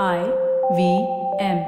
I V M.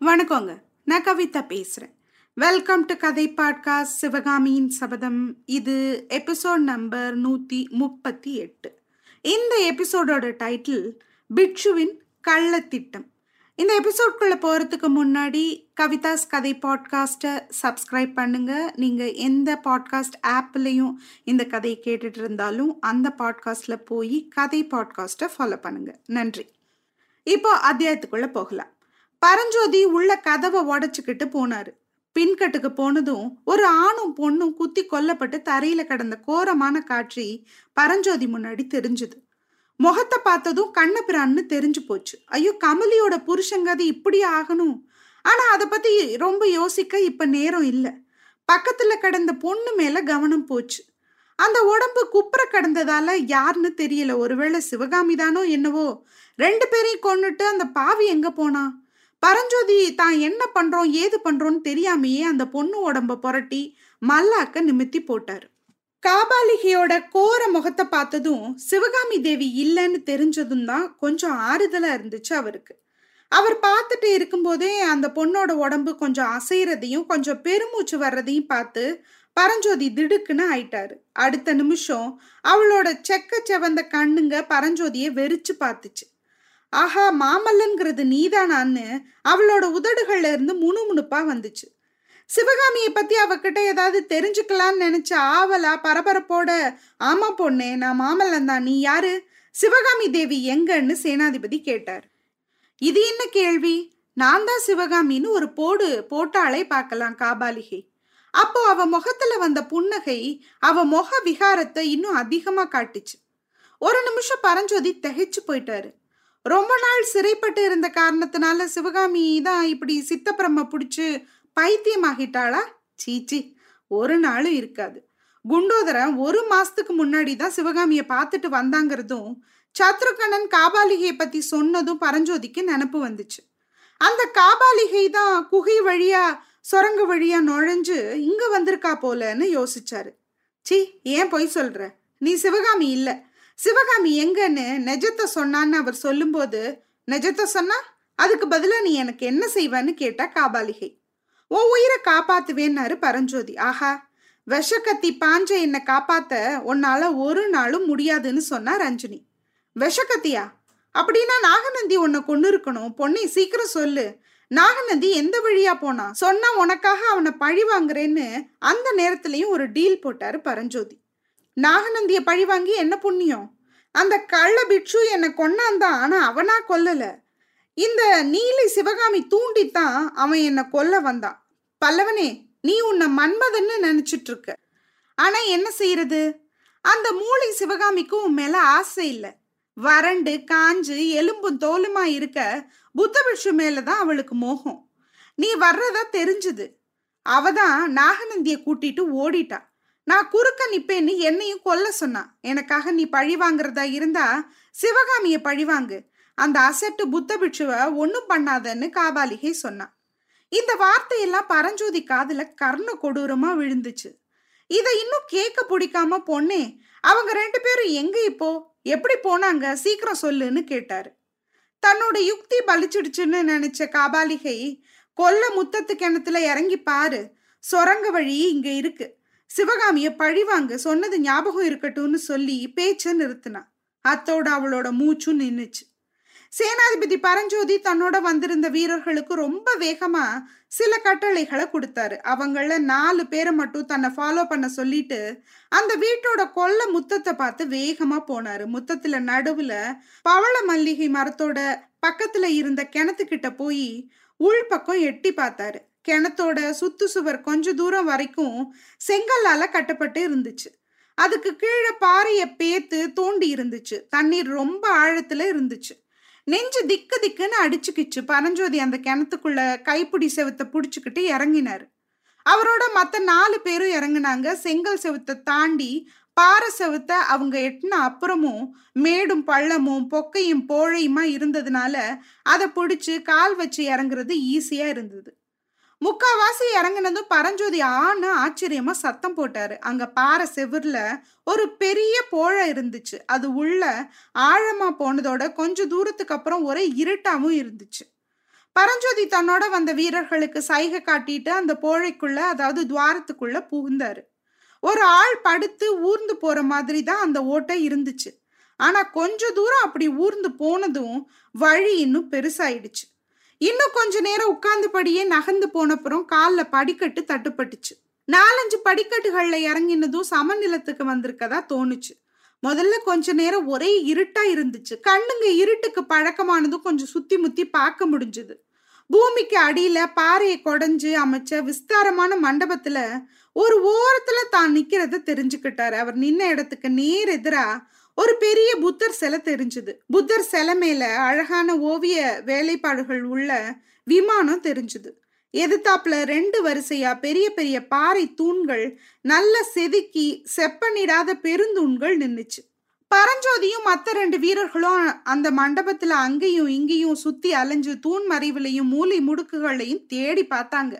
வணக்கங்க. நான் கவிதா பேசுகிறேன் வெல்கம் டு கதை பாட்காஸ்ட் சிவகாமியின் சபதம் இது எபிசோட் நம்பர் நூற்றி முப்பத்தி எட்டு. இந்த எபிசோடோட டைட்டில் பிட்சுவின் கள்ளத்திட்டம். இந்த எபிசோட்குள்ளே போகிறதுக்கு முன்னாடி கவிதாஸ் கதை பாட்காஸ்ட்டை சப்ஸ்கிரைப் பண்ணுங்க. நீங்கள் எந்த பாட்காஸ்ட் ஆப்லேயும் இந்த கதையை கேட்டுட்டு இருந்தாலும் அந்த பாட்காஸ்ட்டில் போய் கதை பாட்காஸ்ட்டை ஃபாலோ பண்ணுங்க. நன்றி. இப்போ அத்தியாயத்துக்குள்ள போகலாம். பரஞ்சோதி உள்ள கதவை உடச்சிக்கிட்டு போனாரு. பின்கட்டுக்கு போனதும் ஒரு ஆணும் பொண்ணும் குத்தி கொல்லப்பட்டு தரையில கிடந்த கோரமான காட்சி பரஞ்சோதி முன்னாடி தெரிஞ்சுது. முகத்தை பார்த்ததும் கண்ணபிரான்னு தெரிஞ்சு போச்சு. ஐயோ கமலியோட புருஷங்க அது இப்படி ஆகணும்? ஆனா அதை பத்தி ரொம்ப யோசிக்க இப்ப நேரம் இல்லை. பக்கத்துல கிடந்த பொண்ணு மேல கவனம் போச்சு. அந்த உடம்பு குப்புற கிடந்ததால யாருன்னு தெரியல. ஒருவேளை சிவகாமி தானோ என்னவோ. ரெண்டு பேரையும் கொண்டுட்டு அந்த பாவி எங்க போனா? பரஞ்சோதி தான் என்ன பண்றோம் ஏது பண்றோம்னு தெரியாமையே அந்த பொண்ணு உடம்ப புரட்டி மல்லாக்க நிமித்தி போட்டாரு. காபாலிகையோட கோர முகத்தை பார்த்ததும் சிவகாமி தேவி இல்லைன்னு தெரிஞ்சதும் தான் கொஞ்சம் ஆறுதலா இருந்துச்சு அவருக்கு. அவர் பார்த்துட்டு இருக்கும்போதே அந்த பொண்ணோட உடம்பு கொஞ்சம் அசைறதையும் கொஞ்சம் பெருமூச்சு வர்றதையும் பார்த்து பரஞ்சோதி திடுக்குன்னு ஆயிட்டாரு. அடுத்த நிமிஷம் அவளோட செக்க செவந்த கண்ணுங்க பரஞ்சோதியை வெறிச்சு பார்த்துச்சு. ஆஹா மாமல்லன்கிறது நீதானான்னு அவளோட உதடுகள்ல இருந்து முணுமுணுப்பா வந்துச்சு. சிவகாமியை பத்தி அவகிட்ட ஏதாவது தெரிஞ்சுக்கலாம்னு நினைச்ச ஆவலா பரபரப்போட ஆமா பொண்ணே நான் மாமல்லன் தான் நீ யாரு? சிவகாமி தேவி எங்கன்னு சேனாதிபதி கேட்டார். இது என்ன கேள்வி? நான் தான் சிவகாமின்னு ஒரு போடு போட்டாளை பார்க்கலாம் காபாலிகை. அப்போ அவ முகத்துல வந்த புன்னகை அவ முக விகாரத்தை இன்னும் அதிகமா காட்டுச்சு. ஒரு நிமிஷம் பரஞ்சோதி திகைச்சு போயிட்டாரு. ரொம்ப நாள் சிறைப்பட்டு இருந்த காரணத்தினால சிவகாமி தான் இப்படி சித்தப்பிரம பிடிச்சு பைத்தியமாகிட்டாளா? சீச்சி ஒரு நாளும் இருக்காது. குண்டோதரன் ஒரு மாசத்துக்கு முன்னாடி தான் சிவகாமியை பார்த்துட்டு வந்தாங்கிறதும் சத்ருகண்ணன் காபாலிகையை பத்தி சொன்னதும் பரஞ்சோதிக்கு நினப்பு வந்துச்சு. அந்த காபாலிகை தான் குகை வழியா சுரங்க வழியா நுழைஞ்சு இங்க வந்திருக்கா போலன்னு யோசிச்சாரு. சி ஏன் பொய் சொல்ற? நீ சிவகாமி இல்ல. சிவகாமி எங்கன்னு நெஜத்தை சொன்னான்னு அவர் சொல்லும்போது நெஜத்தை சொன்னா அதுக்கு பதிலா நீ எனக்கு என்ன செய்வேன்னு கேட்டா காபாலிகை. உன் உயிரை காப்பாத்துவேன்னாரு பரஞ்சோதி. ஆஹா விஷக்கத்தி பாஞ்ச என்னை காப்பாத்த உன்னால ஒரு நாளும் முடியாதுன்னு சொன்னா ரஞ்சினி விஷக்கத்தியா? அப்படின்னா நாகநந்தி உன்னை கொண்டு இருக்கணும். பொண்ணை சீக்கிரம் சொல்லு. நாகநந்தி எந்த வழியா போனா? சொன்னா உனக்காக அவனை பழி வாங்குறேன்னு அந்த நேரத்திலையும் ஒரு டீல் போட்டாரு பரஞ்சோதி. நாகநந்திய பழி வாங்கி என்ன புண்ணியம்? அந்த கள்ள பிட்சு என்னை கொன்னான்தான் ஆனா அவனா கொல்லலை. இந்த நீலை சிவகாமி தூண்டித்தான் அவன் என்னை கொல்ல வந்தான் பல்லவனே நீ உன்னை மன்மதன்னு நினைச்சிட்டு இருக்க ஆனா என்ன செய்யறது? அந்த மூளை சிவகாமிக்கு உன் மேல ஆசை இல்லை. வறண்டு காஞ்சு எலும்பும் தோலுமா இருக்க புத்தபிட்சு மேலதான் அவளுக்கு மோகம். நீ வர்றதா தெரிஞ்சுது. அவதான் நாகநந்திய கூட்டிட்டு ஓடிட்டா. நான் குறுக்க நிப்பேன்னு என்னையும் கொல்ல சொன்னா. எனக்காக நீ பழி வாங்குறதா இருந்தா சிவகாமிய பழிவாங்கு அந்த அசட்டு புத்த பிட்சுவை ஒன்றும் பண்ணாதன்னு காபாலிகை சொன்னான். இந்த வார்த்தையெல்லாம் பரஞ்சோதி காதுல கர்ண கொடூரமா விழுந்துச்சு. இதை இன்னும் கேட்க பிடிக்காம பொண்ணே அவங்க ரெண்டு பேரும் எங்க இப்போ? எப்படி போனாங்க? சீக்கிரம் சொல்லுன்னு கேட்டாரு. தன்னோட யுக்தி பலிச்சிடுச்சுன்னு நினைச்ச காபாலிகை கொல்ல முத்தத்து கிணத்துல இறங்கி பாரு சொரங்க வழி இங்க இருக்கு. சிவகாமிய பழிவாங்க சொன்னது ஞாபகம் இருக்கட்டும்னு சொல்லி பேச்ச நிறுத்தினா அத்தோட அவளோட மூச்சும் நின்னுச்சு. சேனாதிபதி பரஞ்சோதி தன்னோட வந்திருந்த வீரர்களுக்கு ரொம்ப வேகமா சில கட்டளைகளை கொடுத்தாரு. அவங்கள நாலு பேரை மட்டும் தன்னை ஃபாலோ பண்ண சொல்லிட்டு அந்த வீட்டோட கொல்ல முத்தத்தை பார்த்து வேகமா போனாரு. முத்தத்துல நடுவுல பவள மல்லிகை மரத்தோட பக்கத்துல இருந்த கிணத்துக்கிட்ட போய் உள்பக்கம் எட்டி பார்த்தாரு. கிணத்தோட சுத்து சுவர் கொஞ்ச தூரம் வரைக்கும் செங்கல்லால கட்டப்பட்டு இருந்துச்சு. அதுக்கு கீழே பாறைய பேத்து தோண்டி இருந்துச்சு. தண்ணீர் ரொம்ப ஆழத்துல இருந்துச்சு. நெஞ்சு திக்கு திக்குன்னு அடிச்சுக்கிச்சு. பரஞ்சோதி அந்த கிணத்துக்குள்ள கைப்பிடி செவத்தை புடிச்சுக்கிட்டு இறங்கினாரு. அவரோட மற்ற நாலு பேரும் இறங்கினாங்க. செங்கல் செவத்தை தாண்டி பாறை செவத்தை அவங்க எட்டின அப்புறமும் மேடும் பள்ளமும் பொக்கையும் போழையுமா இருந்ததுனால அதை பிடிச்சி கால் வச்சு இறங்குறது ஈஸியா இருந்தது. முக்காவாசி இறங்கினதும் பரஞ்சோதி ஆன ஆச்சரியமா சத்தம் போட்டாரு. அங்க பாறை செவுர்ல ஒரு பெரிய போழை இருந்துச்சு. அது உள்ள ஆழமா போனதோட கொஞ்ச தூரத்துக்கு அப்புறம் ஒரே இருட்டாவும் இருந்துச்சு. பரஞ்சோதி தன்னோட வந்த வீரர்களுக்கு சைகை காட்டிட்டு அந்த போழைக்குள்ள அதாவது துவாரத்துக்குள்ள புகுந்தாரு. ஒரு ஆள் படுத்து ஊர்ந்து போற மாதிரி தான் அந்த ஓட்டை இருந்துச்சு. ஆனா கொஞ்ச தூரம் அப்படி ஊர்ந்து போனதும் வழி இன்னும் பெருசாயிடுச்சு. இன்னும் கொஞ்ச நேரம் உட்கார்ந்தபடியே நகர்ந்து போனப்புறம் காலில் படிக்கட்டு தட்டுப்பட்டுச்சு. நாலஞ்சு படிக்கட்டுகள்ல இறங்கினதும் சமநிலத்துக்கு வந்திருக்கதா தோணுச்சு. முதல்ல கொஞ்ச நேரம் ஒரே இருட்டா இருந்துச்சு. கண்ணுங்க இருட்டுக்கு பழக்கமானதும் கொஞ்சம் சுத்தி முத்தி பார்க்க முடிஞ்சது. பூமிக்கு அடியில பாறையை கொடைஞ்சு அமைச்ச விஸ்தாரமான மண்டபத்துல ஒரு ஓரத்துல தான் நிக்கிறத தெரிஞ்சுக்கிட்டாரு. அவர் நின்ன இடத்துக்கு நேர் எதிரா ஒரு பெரிய புத்தர் சிலை தெரிஞ்சுது. புத்தர் சிலை மேல அழகான ஓவிய வேலைப்பாடுகள் உள்ள விமானம் தெரிஞ்சுது. எதிர்த்தாப்புல ரெண்டு வரிசையா பெரிய பெரிய பாறை தூண்கள் நல்ல செதுக்கி செப்பனிடாத பெருந்தூண்கள் நின்றுச்சு பரஞ்சோதியும் மற்ற ரெண்டு வீரர்களும் அந்த மண்டபத்துல அங்கேயும் இங்கேயும் சுத்தி அலைஞ்சு தூண் மறைவுலையும் மூலி முடுக்குகளையும் தேடி பார்த்தாங்க.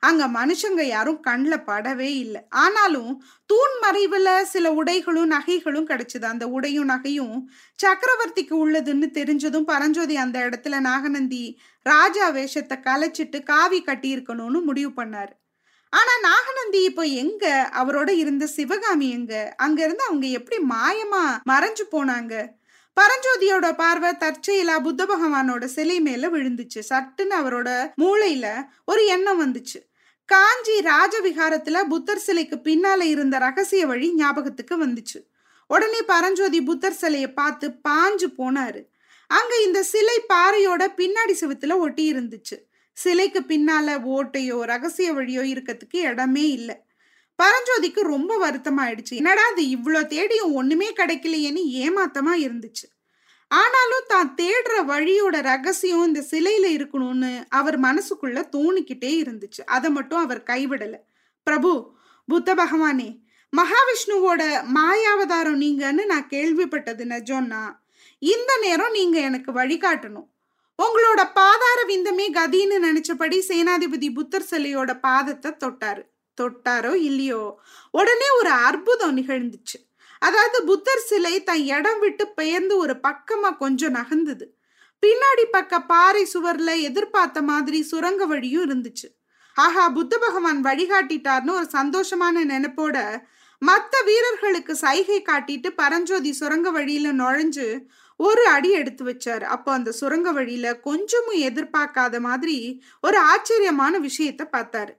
அங்க மனுஷங்க யாரும் கண்ணில் படவே இல்லை. ஆனாலும் தூண் மறைவுல சில உடைகளும் நகைகளும் கிடைச்சது. அந்த உடையும் நகையும் சக்கரவர்த்திக்கு உள்ளதுன்னு தெரிஞ்சதும் பரஞ்சோதி அந்த இடத்துல நாகநந்தி ராஜா வேஷத்தை கலைச்சிட்டு காவி கட்டியிருக்கணும்னு முடிவு பண்ணாரு. ஆனா நாகநந்தி இப்போ எங்க? அவரோட இருந்த சிவகாமி எங்க? அங்க இருந்து அவங்க எப்படி மாயமா மறைஞ்சு போனாங்க? பரஞ்சோதியோட பார்வை தற்செயலா புத்த பகவானோட சிலை மேல விழுந்துச்சு. சட்டுன்னு அவரோட மூளையில ஒரு எண்ணம் வந்துச்சு. காஞ்சி ராஜவிகாரத்துல புத்தர் சிலைக்கு பின்னால இருந்த ரகசிய வழி ஞாபகத்துக்கு வந்துச்சு. உடனே பரஞ்சோதி புத்தர் சிலையை பார்த்து பாஞ்சு போனாரு. அங்க இந்த சிலை பாறையோட பின்னாடி சிவத்துல ஒட்டி இருந்துச்சு. சிலைக்கு பின்னால ஓட்டையோ ரகசிய வழியோ இருக்கிறதுக்கு இடமே இல்லை. பரஞ்சோதிக்கு ரொம்ப வருத்தமாயிடுச்சு. என்னடா அது இவ்வளோ தேடியும் ஒண்ணுமே கிடைக்கலையேன்னு ஏமாத்தமா இருந்துச்சு. ஆனாலும் தான் தேடுற வழியோட ரகசியம் இந்த சிலையில இருக்கணும்னு அவர் மனசுக்குள்ள தோணிக்கிட்டே இருந்துச்சு. அதை மட்டும் அவர் கைவிடல. பிரபு புத்த பகவானே மகாவிஷ்ணுவோட மாயாவதாரம் நீங்கன்னு நான் கேள்விப்பட்டது நிஜம்னா இந்த நேரம் நீங்க எனக்கு வழிகாட்டணும். உங்களோட பாதார விந்தமே கதின்னு நினைச்சபடி சேனாதிபதி புத்தர் சிலையோட பாதத்தை தொட்டாரு. தொட்டாரோ இல்லையோ உடனே ஒரு அற்புதம் நிகழ்ந்துச்சு. அதாவது புத்தர் சிலை தன் இடம் விட்டு பெயர்ந்து ஒரு பக்கமா கொஞ்சம் நகர்ந்தது. பின்னாடி பக்க பாறை சுவர்ல எதிர்பார்த்த மாதிரி சுரங்க வழியும் இருந்துச்சு. ஆஹா புத்த பகவான் வழிகாட்டிட்டார்னு ஒரு சந்தோஷமான நினைப்போட மற்ற வீரர்களுக்கு சைகை காட்டிட்டு பரஞ்சோதி சுரங்க வழியில நுழைஞ்சு ஒரு அடி எடுத்து வச்சார். அப்போ அந்த சுரங்க வழியில கொஞ்சமும் எதிர்பார்க்காத மாதிரி ஒரு ஆச்சரியமான விஷயத்த பார்த்தாரு.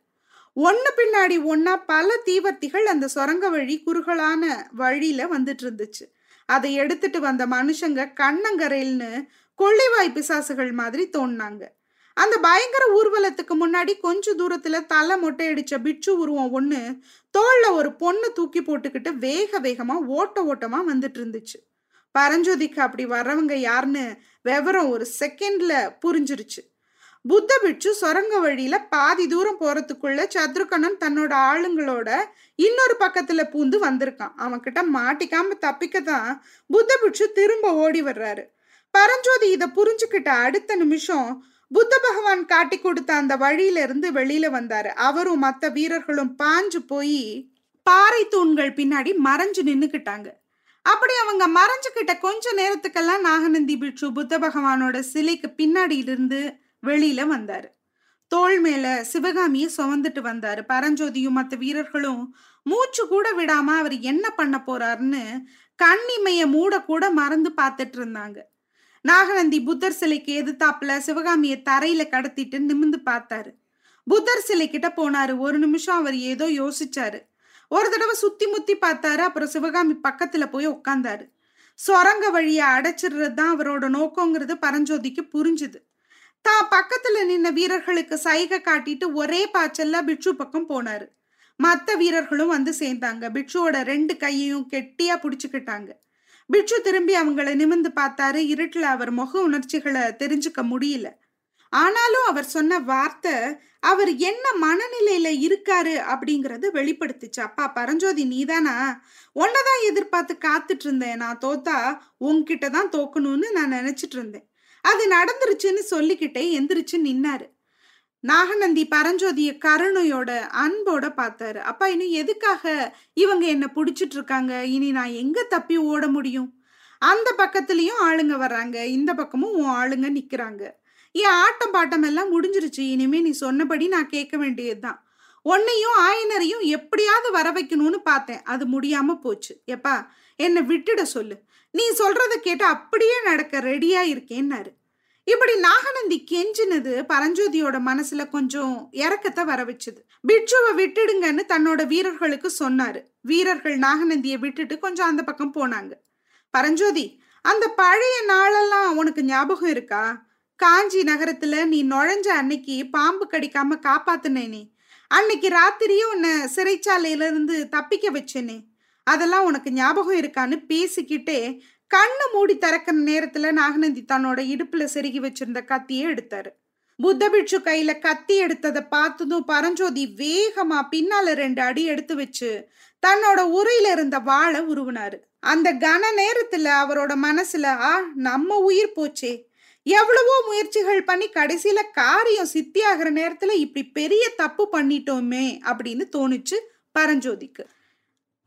ஒன்னு பின்னாடி ஒன்னா பல தீவர்த்திகள் அந்த சுரங்க வழி குறுகலான வழியில வந்துட்டு இருந்துச்சு அதை எடுத்துட்டு வந்த மனுஷங்க கண்ணங்கரையில்னு கொள்ளைவாய் பிசாசுகள் மாதிரி தோணாங்க அந்த பயங்கர ஊர்வலத்துக்கு முன்னாடி கொஞ்ச தூரத்துல தலை மொட்டை அடிச்ச பிட்சு உருவம் ஒண்ணு தோல்ல ஒரு பொண்ணு தூக்கி போட்டுக்கிட்டு வேக வேகமா ஓட்ட ஓட்டமா வந்துட்டு இருந்துச்சு பரஞ்சோதிக்கு அப்படி வர்றவங்க யாருன்னு விவரம் ஒரு செகண்ட்ல புரிஞ்சிருச்சு. புத்த பிட்சு சுரங்க வழியில பாதி தூரம் போறதுக்குள்ள சத்ருகணன் தன்னோட ஆளுங்களோட இன்னொரு பக்கத்துல பூந்து வந்திருக்கான். அவன் கிட்ட மாட்டிக்காம தப்பிக்கத்தான் புத்த பிட்சு திரும்ப ஓடி வர்றாரு. பரஞ்சோதி இத புரிஞ்சுக்கிட்ட அடுத்த நிமிஷம் புத்த பகவான் காட்டி கொடுத்த அந்த வழியில இருந்து வெளியில வந்தாரு. அவரும் மற்ற வீரர்களும் பாஞ்சு போய் பாறை தூண்கள் பின்னாடி மறைஞ்சு நின்னுக்கிட்டாங்க. அப்படி அவங்க மறைஞ்சுக்கிட்ட கொஞ்ச நேரத்துக்கெல்லாம் நாகநந்தி பிட்சு புத்த பகவானோட சிலைக்கு பின்னாடி இருந்து வெளியில வந்தாரு. தோள் மேல சிவகாமிய சுமந்துட்டு வந்தாரு. பரஞ்சோதியும் மற்ற வீரர்களும் மூச்சு கூட விடாம அவர் என்ன பண்ண போறாருன்னு கண்ணிமைய மூட கூட மறந்து பார்த்துட்டு இருந்தாங்க. நாகநந்தி புத்தர் சிலைக்கு எதிர்த்தாப்புல சிவகாமிய தரையில கடத்திட்டு நிமிந்து பார்த்தாரு. புத்தர் சிலை கிட்ட போனாரு. ஒரு நிமிஷம் அவர் ஏதோ யோசிச்சாரு. ஒரு தடவை சுத்தி முத்தி பார்த்தாரு. அப்புறம் சிவகாமி பக்கத்துல போய் உட்காந்தாரு சொரங்க வழியை அடைச்சிடுறது தான் அவரோட நோக்கங்கிறது பரஞ்சோதிக்கு புரிஞ்சுது. தான் பக்கத்துல நின்ன வீரர்களுக்கு சைகை காட்டிட்டு ஒரே பாய்ச்சல்ல பிட்சு பக்கம் போனாரு. மற்ற வீரர்களும் வந்து சேர்ந்தாங்க. பிட்சுவோட ரெண்டு கையையும் கெட்டியா பிடிச்சுக்கிட்டாங்க. பிட்சு திரும்பி அவங்கள நிமிந்து பார்த்தாரு. இருட்டுல அவர் முக உணர்ச்சிகளை தெரிஞ்சுக்க முடியல. ஆனாலும் அவர் சொன்ன வார்த்தை அவர் என்ன மனநிலையில இருக்காரு அப்படிங்கறத வெளிப்படுத்துச்சு. அப்பா பரஞ்சோதி நீதானா? உன்னதான் எதிர்பார்த்து காத்துட்டு இருந்தேன். நான் தோத்தா உன்கிட்ட தான் தோக்கணும்னு நான் நினைச்சிட்டு இருந்தேன். அது நடந்துருச்சுன்னு சொல்லிக்கிட்டே எந்திரிச்சு நின்னாரு. நாகநந்தி பரஞ்சோதிய கருணையோட அன்போட பார்த்தாரு. அப்பா இன்னும் எதுக்காக இவங்க என்ன புடிச்சிட்டு இருக்காங்க இனி நான் எங்க தப்பி ஓட முடியும்? அந்த பக்கத்துலயும் ஆளுங்க வர்றாங்க. இந்த பக்கமும் உன் ஆளுங்க நிக்கிறாங்க. என் ஆட்டம் பாட்டம் எல்லாம் முடிஞ்சிருச்சு. இனிமே நீ சொன்னபடி நான் கேட்க வேண்டியதுதான். உன்னையும் ஆயனரையும் எப்படியாவது வர வைக்கணும்னு பார்த்தேன். அது முடியாம போச்சு. எப்பா என்னை விட்டுட சொல்லு. நீ சொல்றத கேட்டு அப்படியே நடக்க ரெடியா இருக்கேன்னாரு. இப்படி நாகநந்தி கெஞ்சினது பரஞ்சோதியோட மனசுல கொஞ்சம் இறக்கத்தை வர வச்சுது. பிட்சுவை விட்டுடுங்கன்னு தன்னோட வீரர்களுக்கு சொன்னாரு. வீரர்கள் நாகநந்தியை விட்டுட்டு கொஞ்சம் அந்த பக்கம் போனாங்க. பரஞ்சோதி அந்த பழைய நாளெல்லாம் உனக்கு ஞாபகம் இருக்கா? காஞ்சி நகரத்துல நீ நுழைஞ்ச அன்னைக்கு பாம்பு கடிக்காம காப்பாத்துனேனே. அன்னைக்கு ராத்திரியும் உன்னை சிறைச்சாலையில இருந்து தப்பிக்க வச்சேனே. அதெல்லாம் உனக்கு ஞாபகம் இருக்கான்னு பேசிக்கிட்டே கண்ணு மூடி திறக்கிற நேரத்துல நாகநந்தி தன்னோட இடுப்புல செருகி வச்சிருந்த கத்தியை எடுத்தாரு. புத்த பிட்சு கையில கத்தி எடுத்ததை பார்த்ததும் பரஞ்சோதி வேகமா பின்னால ரெண்டு அடி எடுத்து வச்சு தன்னோட உரையில இருந்த வாழை உருவினாரு. அந்த கன நேரத்துல அவரோட மனசுல ஆ நம்ம உயிர் போச்சே. எவ்வளவோ முயற்சிகள் பண்ணி கடைசியில காரியம் சித்தியாகிற நேரத்துல இப்படி பெரிய தப்பு பண்ணிட்டோமே அப்படின்னு தோணுச்சு பரஞ்சோதிக்கு.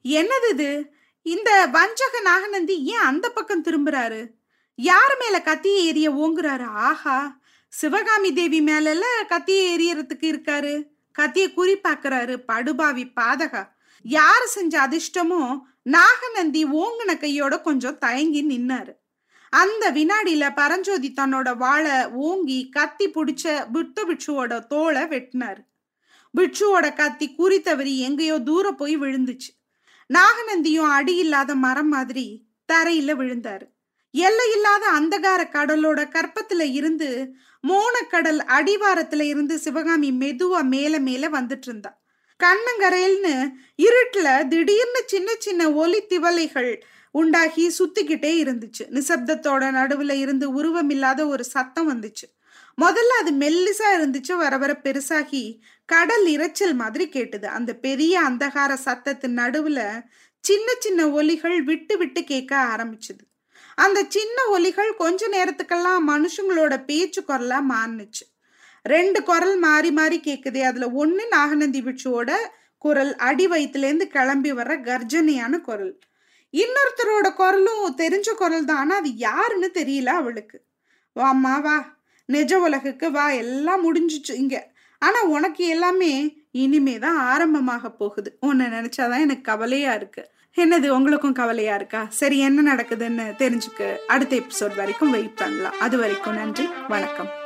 என்னது இது? இந்த வஞ்சக நாகநந்தி ஏன் அந்த பக்கம் திரும்புறாரு? யார் மேல கத்தியை எரிய ஓங்குறாரு? ஆஹா! சிவகாமி தேவி மேலல கத்தியை எரியறதுக்கு இருக்காரு. கத்தியை குறிப்பாக்குறாரு படுபாவி பாதகா. யார் செஞ்ச அதிர்ஷ்டமோ நாகநந்தி ஓங்குன கையோட கொஞ்சம் தயங்கி நின்னாரு. அந்த வினாடியில பரஞ்சோதி தன்னோட வாழை ஓங்கி கத்தி பிடிச்ச புத்த பிட்சுவோட தோலை வெட்டினாரு. பிட்சுவோட கத்தி குறி தவறி எங்கேயோ தூர போய் விழுந்துச்சு. நாகநந்தியும் அடி இல்லாத மரம் மாதிரி தரையில விழுந்தாரு. எல்லை இல்லாத அந்தகார கடலோட கற்பத்துல இருந்து மோனக்கடல் அடிவாரத்துல இருந்து சிவகாமி மெதுவா மேல மேல வந்துட்டு இருந்தா. கண்ணங்கரையில்னு இருட்டுல திடீர்னு சின்ன சின்ன ஒலி திவலைகள் உண்டாகி சுத்திக்கிட்டே இருந்துச்சு. நிசப்தத்தோட நடுவுல இருந்து உருவம் இல்லாத ஒரு சத்தம் வந்துச்சு. முதல்ல அது மெல்லிசா இருந்துச்சு வர வர பெருசாகி கடல் இரைச்சல் மாதிரி கேட்டுது. அந்த பெரிய அந்தகார சத்தத்தின் நடுவுல சின்ன சின்ன ஒலிகள் விட்டு விட்டு கேட்க ஆரம்பிச்சுது. அந்த சின்ன ஒலிகள் கொஞ்ச நேரத்துக்கெல்லாம் மனுஷங்களோட பேச்சு குரலா மாறுனுச்சு. ரெண்டு குரல் மாறி மாறி கேக்குது அதுல ஒண்ணு நாகநந்தி பிட்சுவோட குரல் அடி வயிற்றுலேருந்து கிளம்பி வர்ற கர்ஜனையான குரல். இன்னொருத்தரோட குரலும் தெரிஞ்ச குரல் தான் ஆனா அது யாருன்னு தெரியல அவளுக்கு. வாம்மா வா. நிஜ உலகுக்கு வா எல்லாம் முடிஞ்சிச்சு இங்க. ஆனா உனக்கு எல்லாமே இனிமே தான் ஆரம்பமாக போகுது. உன்னை நினைச்சாதான் எனக்கு கவலையா இருக்கு. என்னது உங்களுக்கும் கவலையா இருக்கா? சரி என்ன நடக்குதுன்னு தெரிஞ்சுக்க அடுத்த எபிசோட் வரைக்கும் வெயிட் பண்ணலாம். அது வரைக்கும் நன்றி வணக்கம்.